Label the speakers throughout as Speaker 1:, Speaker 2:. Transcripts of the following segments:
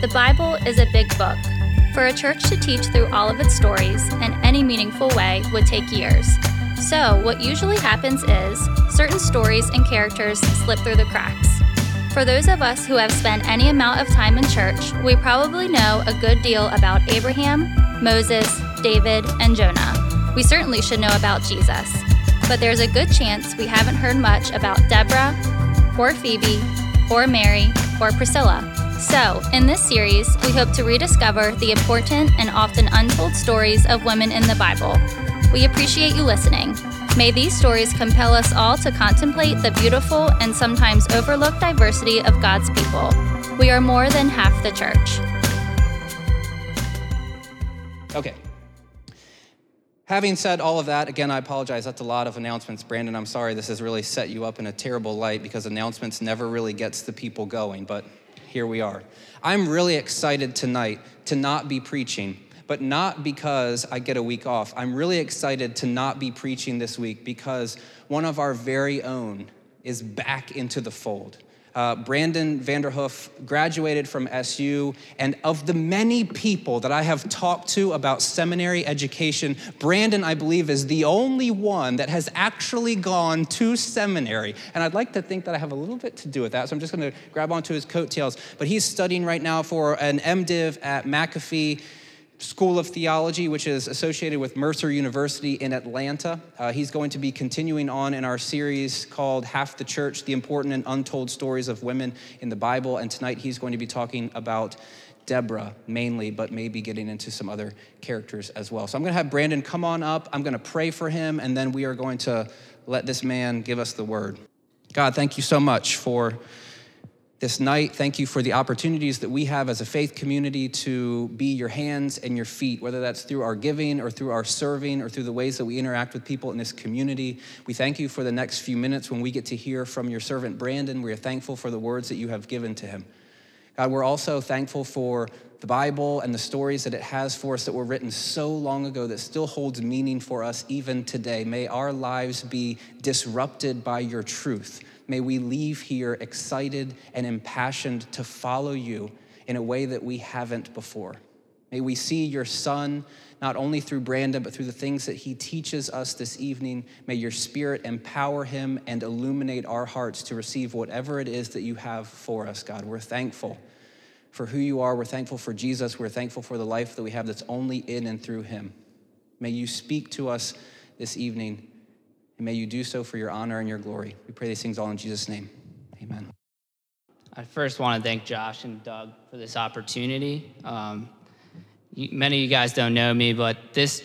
Speaker 1: The Bible is a big book. For a church to teach through all of its stories in any meaningful way would take years. So, what usually happens is certain stories and characters slip through the cracks. For those of us who have spent any amount of time in church, we probably know a good deal about Abraham, Moses, David, and Jonah. We certainly should know about Jesus. But there's a good chance we haven't heard much about Deborah, or Phoebe, or Mary, or Priscilla. So, in this series, we hope to rediscover the important and often untold stories of women in the Bible we appreciate you listening. May these stories compel us all to contemplate the beautiful and sometimes overlooked diversity of God's people. We are more than half the church.
Speaker 2: Okay. Having said all of that, again, I apologize. That's a lot of announcements. Branden, I'm sorry this has really set you up in a terrible light because announcements never really gets the people going, but here we are. I'm really excited tonight to not be preaching but not because I get a week off. I'm really excited to not be preaching this week because one of our very own is back into the fold. Uh, Branden Vanderhoof graduated from SU, and of the many people that I have talked to about seminary education, Branden, I believe, is the only one that has actually gone to seminary. And I'd like to think that I have a little bit to do with that, so I'm just gonna grab onto his coattails. But he's studying right now for an MDiv at McAfee. School of Theology, which is associated with Mercer University in Atlanta. Uh, he's going to be continuing on in our series called Half the Church The Important and Untold Stories of Women in the Bible. And tonight he's going to be talking about Deborah mainly, but maybe getting into some other characters as well. So I'm going to have Branden come on up. I'm going to pray for him, and then we are going to let this man give us the word. God, thank you so much for this night. Thank you for the opportunities that we have as a faith community to be your hands and your feet, whether that's through our giving or through our serving or through the ways that we interact with people in this community. We thank you for the next few minutes when we get to hear from your servant Branden. We are thankful for the words that you have given to him. God, we're also thankful for the Bible and the stories that it has for us that were written so long ago that still holds meaning for us even today. May our lives be disrupted by your truth May we leave here excited and impassioned to follow you in a way that we haven't before. May we see your son not only through Branden, but through the things that he teaches us this evening. May your spirit empower him and illuminate our hearts to receive whatever it is that you have for us, God. We're thankful for who you are. We're thankful for Jesus. We're thankful for the life that we have that's only in and through him. May you speak to us this evening and may you do so for your honor and your glory. We pray these things all in Jesus' name. Amen.
Speaker 3: I first want to thank Josh and Doug for this opportunity. Um, you, many of you guys don't know me, but this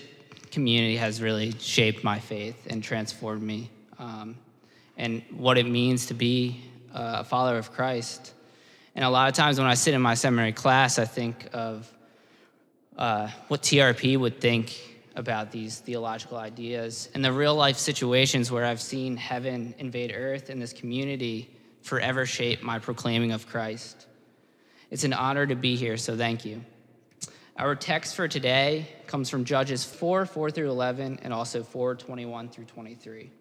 Speaker 3: community has really shaped my faith and transformed me um, and what it means to be a follower of Christ. And a lot of times when I sit in my seminary class, I think of uh, what TRP would think about these theological ideas and the real life situations where I've seen heaven invade earth in this community forever shape my proclaiming of Christ. It's an honor to be here, so thank you. Our text for today comes from Judges 4 4 through 11, and also 4 21 through 23.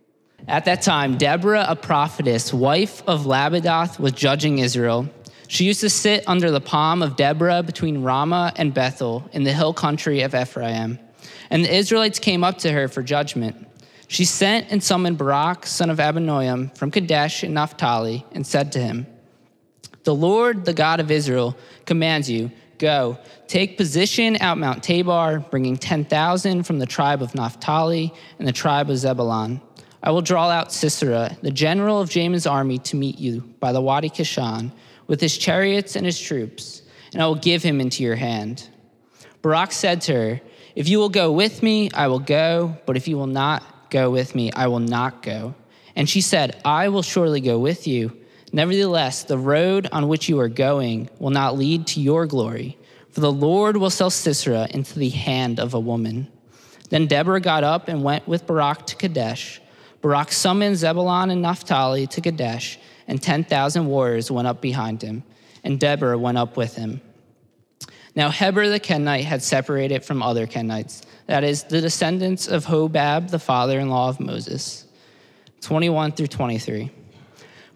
Speaker 3: At that time, Deborah, a prophetess, wife of Lapidoth, was judging Israel. She used to sit under the palm of Deborah between Ramah and Bethel in the hill country of Ephraim. And the Israelites came up to her for judgment. She sent and summoned Barak, son of Abinoam, from Kadesh in Naphtali, and said to him, The Lord, the God of Israel, commands you, Go, take position out Mount Tabor, bringing 10,000 from the tribe of Naphtali and the tribe of Zebulun. I will draw out Sisera, the general of Jabin's army, to meet you by the Wadi Kishon, with his chariots and his troops, and I will give him into your hand. Barak said to her, if you will go with me, I will go, but if you will not go with me, I will not go. And she said, I will surely go with you. Nevertheless, the road on which you are going will not lead to your glory, for the Lord will sell Sisera into the hand of a woman. Then Deborah got up and went with Barak to Kadesh. Barak summoned Zebulun and Naphtali to Kadesh, and 10,000 warriors went up behind him, and Deborah went up with him. Now Heber the Kenite had separated from other Kenites, that is, the descendants of Hobab, the father in law of Moses. 21 through 23.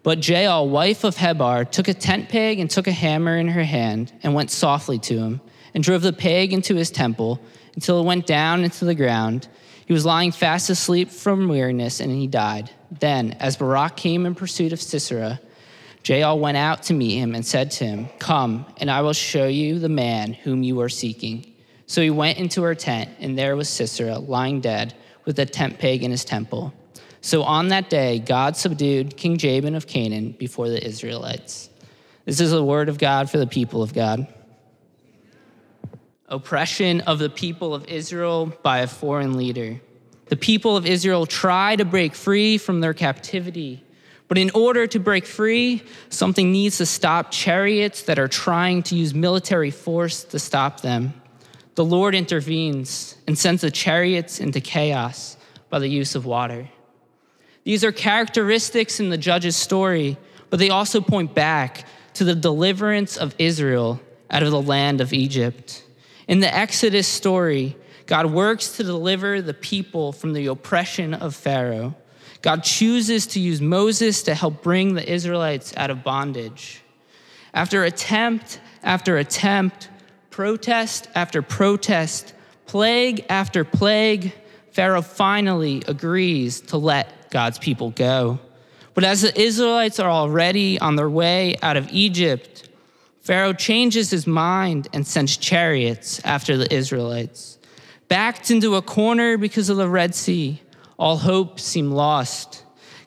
Speaker 3: But Jael, wife of Heber, took a tent peg and took a hammer in her hand and went softly to him and drove the peg into his temple until it went down into the ground. He was lying fast asleep from weariness and he died. Then, as Barak came in pursuit of Sisera, Jael went out to meet him and said to him, Come, and I will show you the man whom you are seeking. So he went into her tent, and there was Sisera lying dead with a tent peg in his temple. So on that day, God subdued King Jabin of Canaan before the Israelites. This is the word of God for the people of God. Oppression of the people of Israel by a foreign leader. The people of Israel try to break free from their captivity. But in order to break free, something needs to stop chariots that are trying to use military force to stop them. The Lord intervenes and sends the chariots into chaos by the use of water. These are characteristics in the judge's story, but they also point back to the deliverance of Israel out of the land of Egypt. In the Exodus story, God works to deliver the people from the oppression of Pharaoh. God chooses to use Moses to help bring the Israelites out of bondage. After attempt after attempt, protest after protest, plague after plague, Pharaoh finally agrees to let God's people go. But as the Israelites are already on their way out of Egypt, Pharaoh changes his mind and sends chariots after the Israelites. Backed into a corner because of the Red Sea, all hope seemed lost.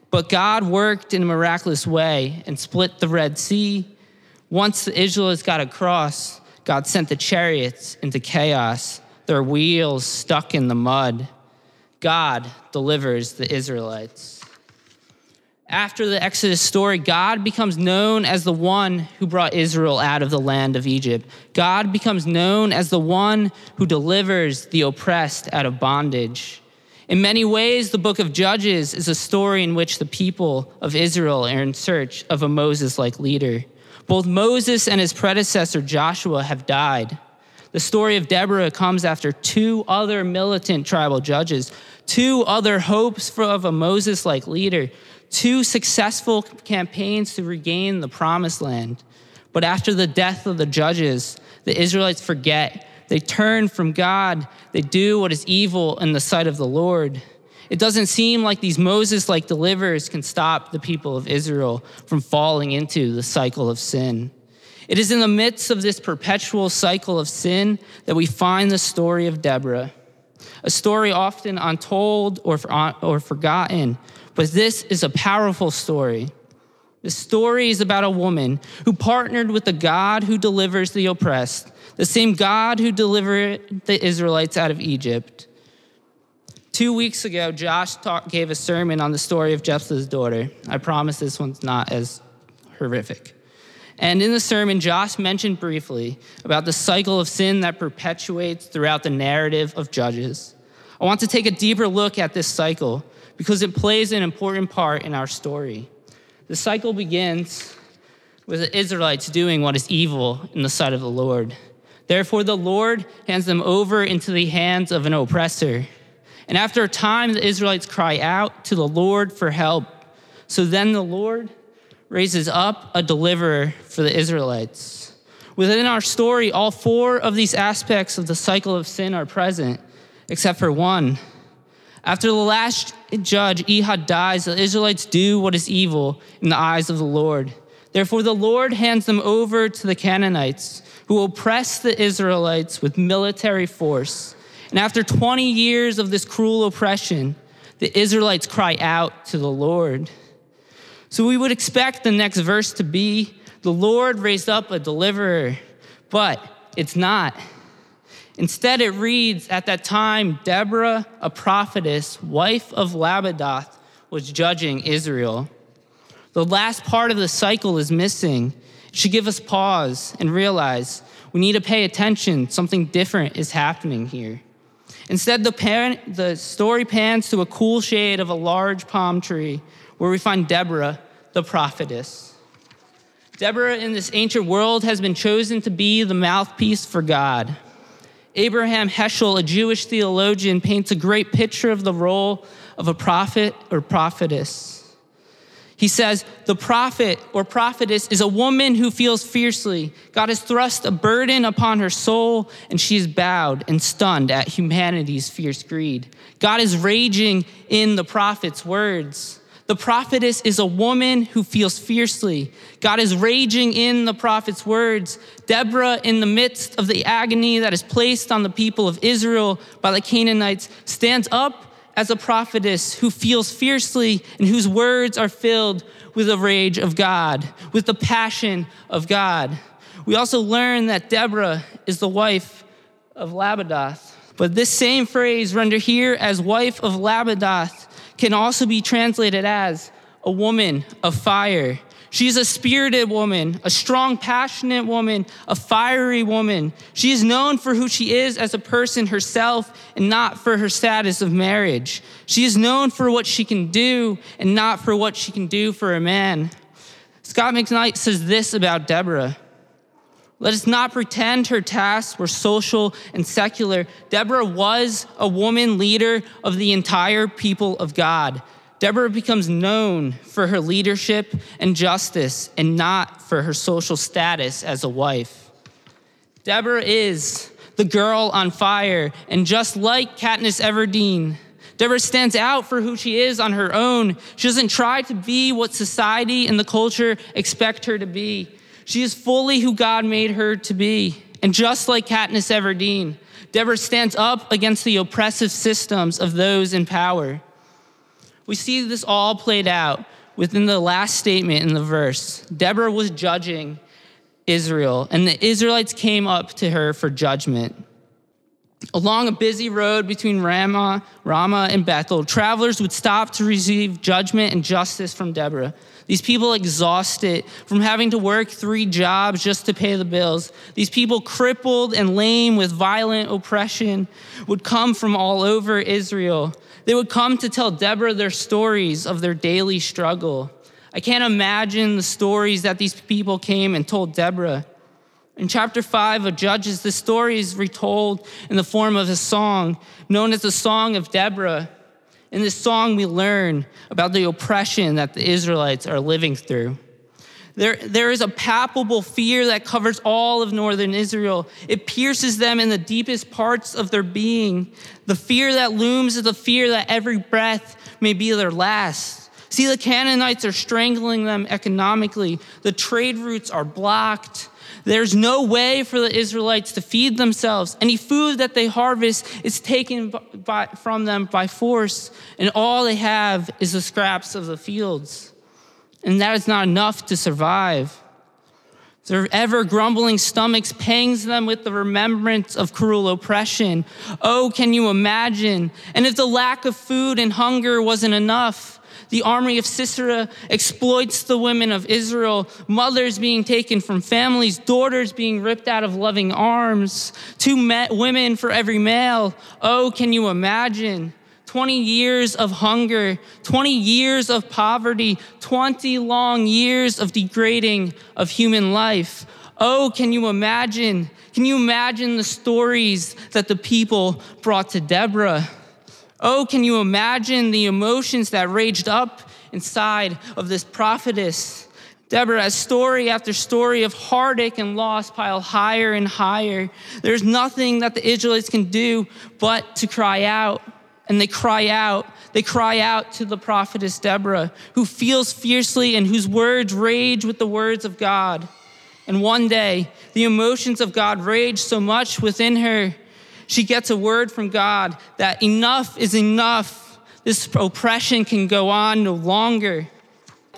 Speaker 3: But God worked in a miraculous way and split the Red Sea. Once the Israelites got across, God sent the chariots into chaos, their wheels stuck in the mud. God delivers the Israelites. After the Exodus story, God becomes known as the one who brought Israel out of the land of Egypt. God becomes known as the one who delivers the oppressed out of bondage. In many ways, the book of Judges is a story in which the people of Israel are in search of a Moses like leader. Both Moses and his predecessor Joshua have died. The story of Deborah comes after two other militant tribal judges two other hopes for, of a Moses like leader, two successful campaigns to regain the promised land. But after the death of the judges, the Israelites forget. They turn from God. They do what is evil in the sight of the Lord. It doesn't seem like these Moses like deliverers can stop the people of Israel from falling into the cycle of sin. It is in the midst of this perpetual cycle of sin that we find the story of Deborah a story often untold or, or forgotten, but this is a powerful story. The story is about a woman who partnered with the God who delivers the oppressed, the same God who delivered the Israelites out of Egypt. Two weeks ago, Josh taught, gave a sermon on the story of Jephthah's daughter. I promise this one's not as horrific. And in the sermon, Josh mentioned briefly about the cycle of sin that perpetuates throughout the narrative of Judges. I want to take a deeper look at this cycle because it plays an important part in our story. The cycle begins with the Israelites doing what is evil in the sight of the Lord. Therefore, the Lord hands them over into the hands of an oppressor. And after a time, the Israelites cry out to the Lord for help. So then the Lord raises up a deliverer for the Israelites. Within our story, all four of these aspects of the cycle of sin are present, except for one. After the last judge, Ehud, dies, the Israelites do what is evil in the eyes of the Lord. Therefore, the Lord hands them over to the Canaanites, who oppressed the Israelites with military force. And after 20 years of this cruel oppression, the Israelites cry out to the Lord. So we would expect the next verse to be the Lord raised up a deliverer, but it's not. Instead, it reads At that time, Deborah, a prophetess, wife of Lapidoth, was judging Israel. The last part of the cycle is missing. Should give us pause and realize we need to pay attention. Something different is happening here. Instead, the, parent, the story pans to a cool shade of a large palm tree where we find Deborah, the prophetess. Deborah in this ancient world has been chosen to be the mouthpiece for God. Abraham Heschel, a Jewish theologian, paints a great picture of the role of a prophet or prophetess. He says, The prophet or prophetess is a woman who feels fiercely. God has thrust a burden upon her soul, and she is bowed and stunned at humanity's fierce greed. God is raging in the prophet's words. The prophetess is a woman who feels fiercely. God is raging in the prophet's words. Deborah, in the midst of the agony that is placed on the people of Israel by the Canaanites, stands up as a prophetess who feels fiercely and whose words are filled with the rage of God, with the passion of God. We also learn that Deborah is the wife of Lapidoth. But this same phrase, rendered here as wife of Lapidoth, can also be translated as a woman of fire. She's a spirited woman, a strong, passionate woman, a fiery woman. She is known for who she is as a person herself and not for her status of marriage. She is known for what she can do and not for what she can do for a man. Scot McKnight says this about Deborah. Let us not pretend her tasks were social and secular. Deborah was a woman leader of the entire people of God. Deborah becomes known for her leadership and justice and not for her social status as a wife. Deborah is the girl on fire, and just like Katniss Everdeen, Deborah stands out for who she is on her own. She doesn't try to be what society and the culture expect her to be. She is fully who God made her to be. And just like Katniss Everdeen, Deborah stands up against the oppressive systems of those in power. We see this all played out within the last statement in the verse. Deborah was judging Israel, and the Israelites came up to her for judgment. Along a busy road between Ramah, Ramah and Bethel, travelers would stop to receive judgment and justice from Deborah. These people exhausted from having to work three jobs just to pay the bills. These people crippled and lame with violent oppression would come from all over Israel. They would come to tell Deborah their stories of their daily struggle. I can't imagine the stories that these people came and told Deborah. In chapter 5 of Judges, the story is retold in the form of a song known as the Song of Deborah. In this song, we learn about the oppression that the Israelites are living through. There, there is a palpable fear that covers all of northern Israel. It pierces them in the deepest parts of their being. The fear that looms is the fear that every breath may be their last. See, the Canaanites are strangling them economically, the trade routes are blocked. There's no way for the Israelites to feed themselves. Any food that they harvest is taken by, from them by force, and all they have is the scraps of the fields and that is not enough to survive. Their ever grumbling stomachs pangs them with the remembrance of cruel oppression. Oh, can you imagine? And if the lack of food and hunger wasn't enough, the army of Sisera exploits the women of Israel, mothers being taken from families, daughters being ripped out of loving arms, two women for every male. Oh, can you imagine? 20 years of hunger, 20 years of poverty, 20 long years of degrading of human life. Oh, can you imagine? Can you imagine the stories that the people brought to Deborah? Oh, can you imagine the emotions that raged up inside of this prophetess? Deborah, as story after story of heartache and loss pile higher and higher, there's nothing that the Israelites can do but to cry out and they cry out. They cry out to the prophetess Deborah, who feels fiercely and whose words rage with the words of God. And one day, the emotions of God rage so much within her, she gets a word from God that enough is enough. This oppression can go on no longer.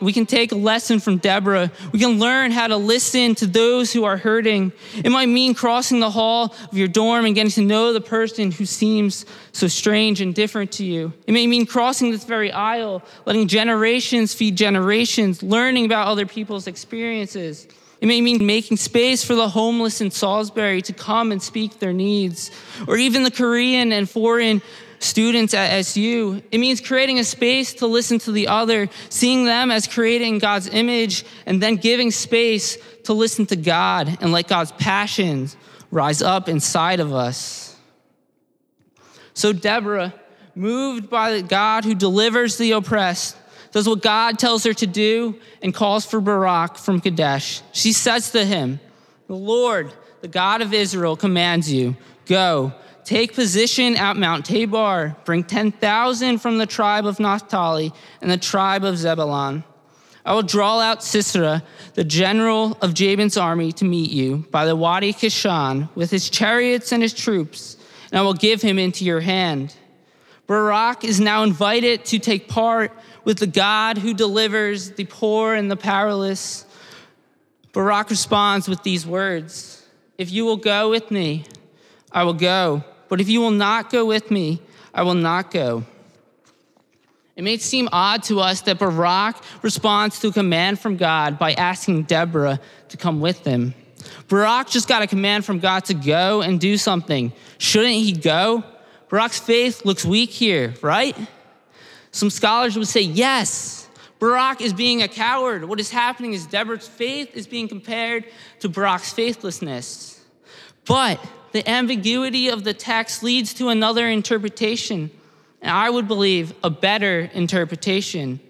Speaker 3: We can take a lesson from Deborah. We can learn how to listen to those who are hurting. It might mean crossing the hall of your dorm and getting to know the person who seems so strange and different to you. It may mean crossing this very aisle, letting generations feed generations, learning about other people's experiences. It may mean making space for the homeless in Salisbury to come and speak their needs, or even the Korean and foreign students at SU. It means creating a space to listen to the other, seeing them as creating God's image, and then giving space to listen to God and let God's passions rise up inside of us. So, Deborah, moved by the God who delivers the oppressed, does what God tells her to do, and calls for Barak from Kadesh. She says to him, The Lord, the God of Israel, commands you, Go, take position at Mount Tabor, bring 10,000 from the tribe of Naphtali and the tribe of Zebulun. I will draw out Sisera, the general of Jabin's army, to meet you by the Wadi Kishon with his chariots and his troops, and I will give him into your hand. Barak is now invited to take part with the God who delivers the poor and the powerless. Barak responds with these words If you will go with me, I will go. But if you will not go with me, I will not go. It may seem odd to us that Barak responds to a command from God by asking Deborah to come with him. Barak just got a command from God to go and do something. Shouldn't he go? Barak's faith looks weak here, right? Some scholars would say yes. Barak is being a coward. What is happening is Deborah's faith is being compared to Barak's faithlessness. But the ambiguity of the text leads to another interpretation and I would believe a better interpretation.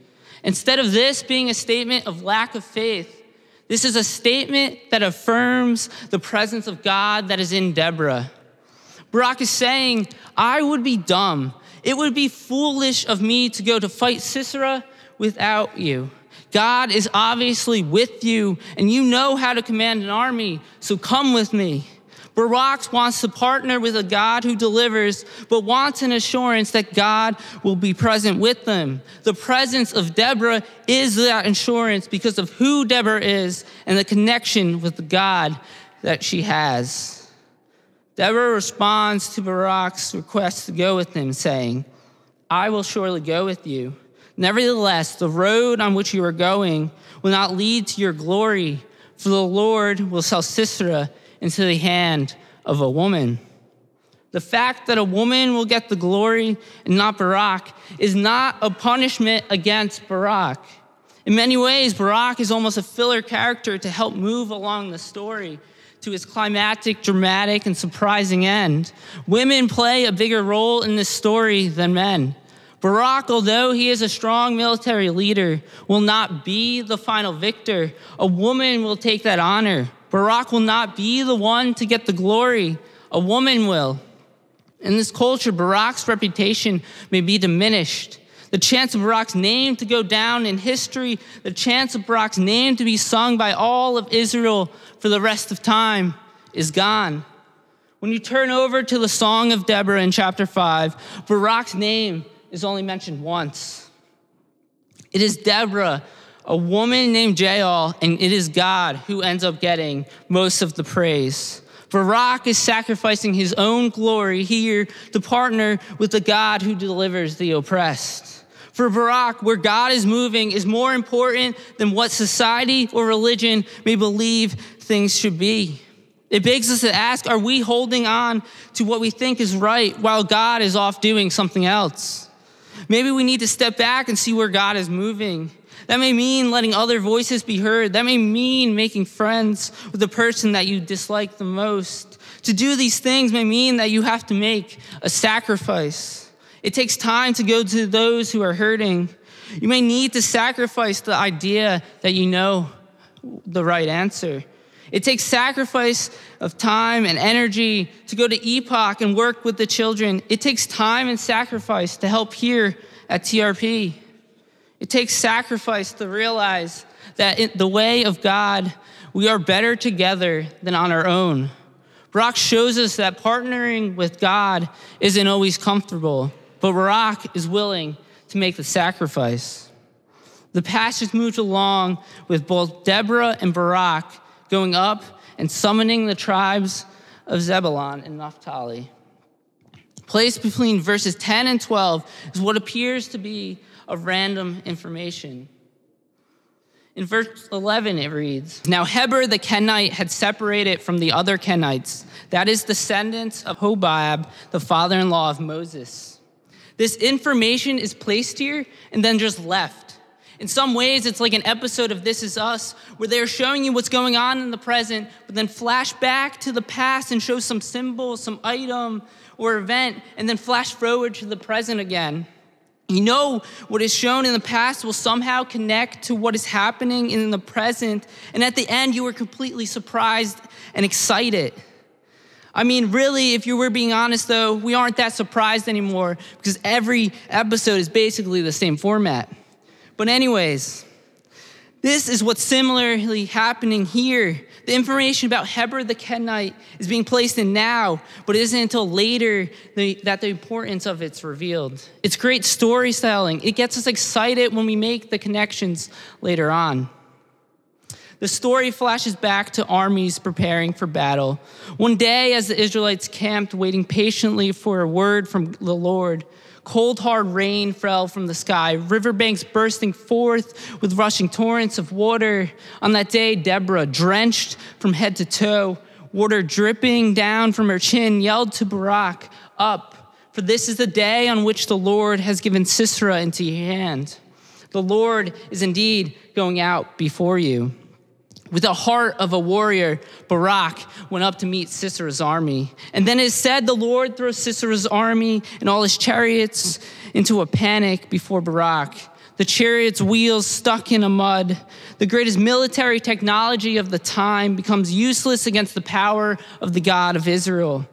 Speaker 3: Instead of this being a statement of lack of faith, this is a statement that affirms the presence of God that is in Deborah. Barak is saying, I would be dumb. It would be foolish of me to go to fight Sisera without you. God is obviously with you, and you know how to command an army, so come with me. Barak wants to partner with a God who delivers, but wants an assurance that God will be present with them. The presence of Deborah is that assurance because of who Deborah is and the connection with the God that she has. Deborah responds to Barak's request to go with him, saying, I will surely go with you. Nevertheless, the road on which you are going will not lead to your glory, for the Lord will sell Sisera into the hand of a woman. The fact that a woman will get the glory and not Barak is not a punishment against Barak. In many ways, Barak is almost a filler character to help move along the story to its climactic, dramatic, and surprising end. Women play a bigger role in this story than men. Barak, although he is a strong military leader, will not be the final victor. A woman will take that honor. Barak will not be the one to get the glory, a woman will. In this culture, Barak's reputation may be diminished. The chance of Barak's name to go down in history, the chance of Barak's name to be sung by all of Israel for the rest of time is gone. When you turn over to the Song of Deborah in chapter 5, Barak's name is only mentioned once. It is Deborah a woman named Jael, and it is God who ends up getting most of the praise. Barak is sacrificing his own glory here to partner with the God who delivers the oppressed. For Barak, where God is moving is more important than what society or religion may believe things should be. It begs us to ask are we holding on to what we think is right while God is off doing something else? Maybe we need to step back and see where God is moving that may mean letting other voices be heard. That may mean making friends with the person that you dislike the most. To do these things may mean that you have to make a sacrifice. It takes time to go to those who are hurting. You may need to sacrifice the idea that you know the right answer. It takes sacrifice of time and energy to go to Epoch and work with the children. It takes time and sacrifice to help here at TRP. It takes sacrifice to realize that in the way of God, we are better together than on our own. Barak shows us that partnering with God isn't always comfortable, but Barak is willing to make the sacrifice. The passage moves along with both Deborah and Barak going up and summoning the tribes of Zebulun and Naphtali. Placed between verses 10 and 12 is what appears to be of random information. In verse 11, it reads Now Heber the Kenite had separated from the other Kenites, that is, descendants of Hobab, the father in law of Moses. This information is placed here and then just left. In some ways, it's like an episode of This Is Us, where they're showing you what's going on in the present, but then flash back to the past and show some symbol, some item, or event, and then flash forward to the present again. You know what is shown in the past will somehow connect to what is happening in the present. And at the end, you are completely surprised and excited. I mean, really, if you were being honest, though, we aren't that surprised anymore because every episode is basically the same format. But, anyways, this is what's similarly happening here. The information about Heber the Kenite is being placed in now, but it isn't until later that the importance of it's revealed. It's great storytelling. It gets us excited when we make the connections later on. The story flashes back to armies preparing for battle. One day, as the Israelites camped, waiting patiently for a word from the Lord, Cold, hard rain fell from the sky, riverbanks bursting forth with rushing torrents of water. On that day, Deborah, drenched from head to toe, water dripping down from her chin, yelled to Barak, Up, for this is the day on which the Lord has given Sisera into your hand. The Lord is indeed going out before you. With the heart of a warrior, Barak went up to meet Sisera's army. And then it said the Lord throws Sisera's army and all his chariots into a panic before Barak. The chariot's wheels stuck in a mud. The greatest military technology of the time becomes useless against the power of the God of Israel.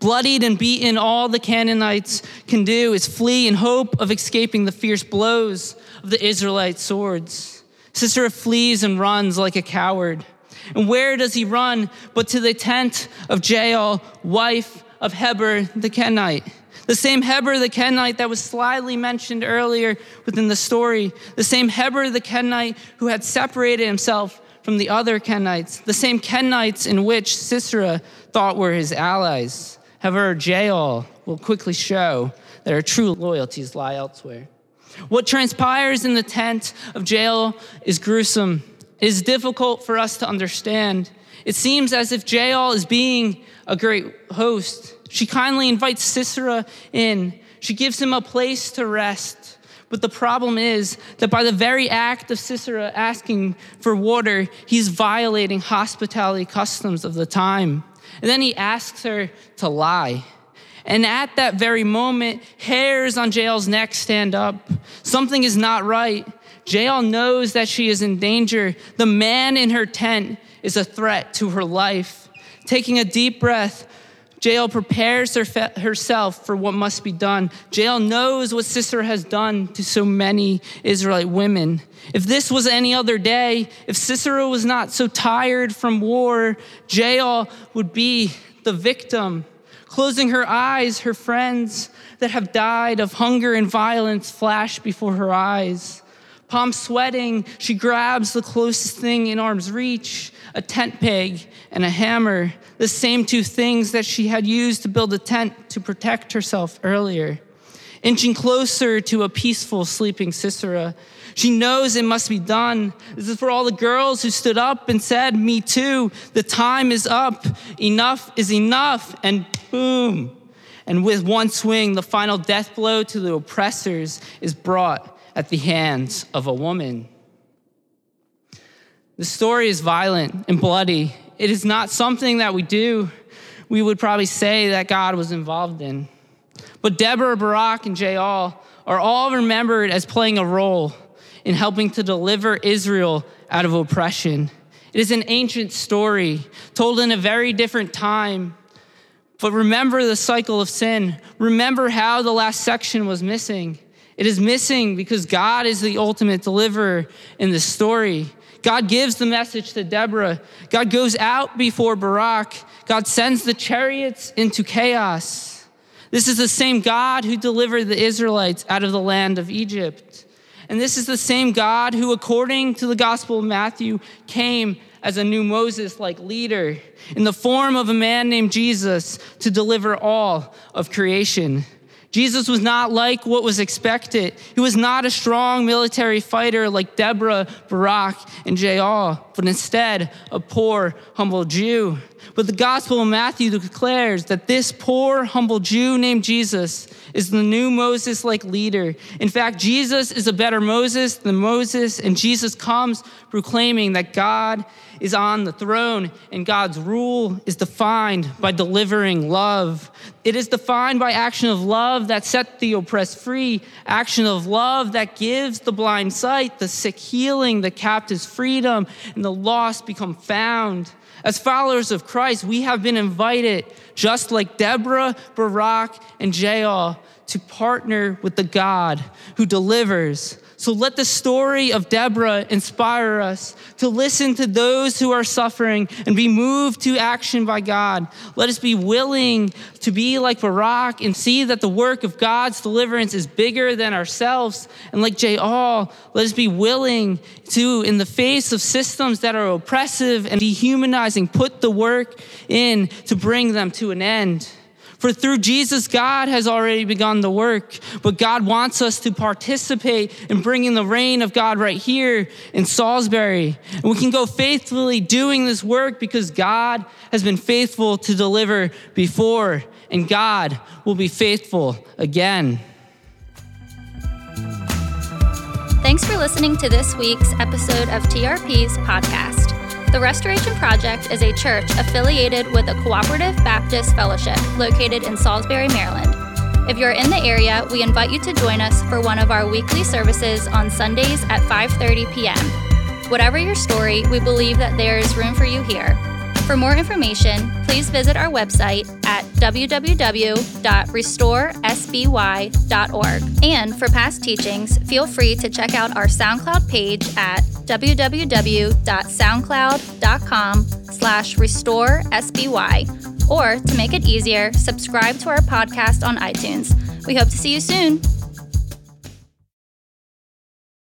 Speaker 3: Bloodied and beaten, all the Canaanites can do is flee in hope of escaping the fierce blows of the Israelite swords. Sisera flees and runs like a coward. And where does he run but to the tent of Jael, wife of Heber the Kenite? The same Heber the Kenite that was slyly mentioned earlier within the story. The same Heber the Kenite who had separated himself from the other Kenites. The same Kenites in which Sisera thought were his allies. However, Jael will quickly show that her true loyalties lie elsewhere. What transpires in the tent of Jael is gruesome. It is difficult for us to understand. It seems as if Jael is being a great host. She kindly invites Sisera in. She gives him a place to rest. But the problem is that by the very act of Sisera asking for water, he's violating hospitality customs of the time. And then he asks her to lie. And at that very moment, hairs on Jael's neck stand up. Something is not right. Jael knows that she is in danger. The man in her tent is a threat to her life. Taking a deep breath, Jael prepares herself for what must be done. Jael knows what Sisera has done to so many Israelite women. If this was any other day, if Sisera was not so tired from war, Jael would be the victim. Closing her eyes, her friends that have died of hunger and violence flash before her eyes. Palm sweating, she grabs the closest thing in arm's reach a tent peg and a hammer, the same two things that she had used to build a tent to protect herself earlier. Inching closer to a peaceful sleeping Sisera, she knows it must be done. This is for all the girls who stood up and said, Me too. The time is up. Enough is enough. And boom. And with one swing, the final death blow to the oppressors is brought at the hands of a woman. The story is violent and bloody. It is not something that we do, we would probably say that God was involved in. But Deborah, Barak, and Jael are all remembered as playing a role in helping to deliver Israel out of oppression. It is an ancient story told in a very different time. But remember the cycle of sin. Remember how the last section was missing. It is missing because God is the ultimate deliverer in the story. God gives the message to Deborah. God goes out before Barak. God sends the chariots into chaos. This is the same God who delivered the Israelites out of the land of Egypt. And this is the same God who, according to the Gospel of Matthew, came as a new Moses like leader in the form of a man named Jesus to deliver all of creation. Jesus was not like what was expected. He was not a strong military fighter like Deborah, Barak, and Jael. But instead a poor, humble Jew. But the Gospel of Matthew declares that this poor, humble Jew named Jesus is the new Moses like leader. In fact, Jesus is a better Moses than Moses, and Jesus comes proclaiming that God is on the throne and God's rule is defined by delivering love. It is defined by action of love that set the oppressed free, action of love that gives the blind sight, the sick healing, the captives freedom, and the lost become found. As followers of Christ, we have been invited, just like Deborah, Barak, and Jael, to partner with the God who delivers. So let the story of Deborah inspire us to listen to those who are suffering and be moved to action by God. Let us be willing to be like Barak and see that the work of God's deliverance is bigger than ourselves. And like Jael, let us be willing to, in the face of systems that are oppressive and dehumanizing, put the work in to bring them to an end. For through Jesus, God has already begun the work, but God wants us to participate in bringing the reign of God right here in Salisbury. And we can go faithfully doing this work because God has been faithful to deliver before, and God will be faithful again.
Speaker 1: Thanks for listening to this week's episode of TRP's podcast. The Restoration Project is a church affiliated with a cooperative Baptist fellowship located in Salisbury, Maryland. If you're in the area, we invite you to join us for one of our weekly services on Sundays at 5:30 p.m. Whatever your story, we believe that there is room for you here. For more information, please visit our website at www.restoresby.org. And for past teachings, feel free to check out our SoundCloud page at www.soundcloud.com slash restoresby. Or to make it easier, subscribe to our podcast on iTunes. We hope to see you soon.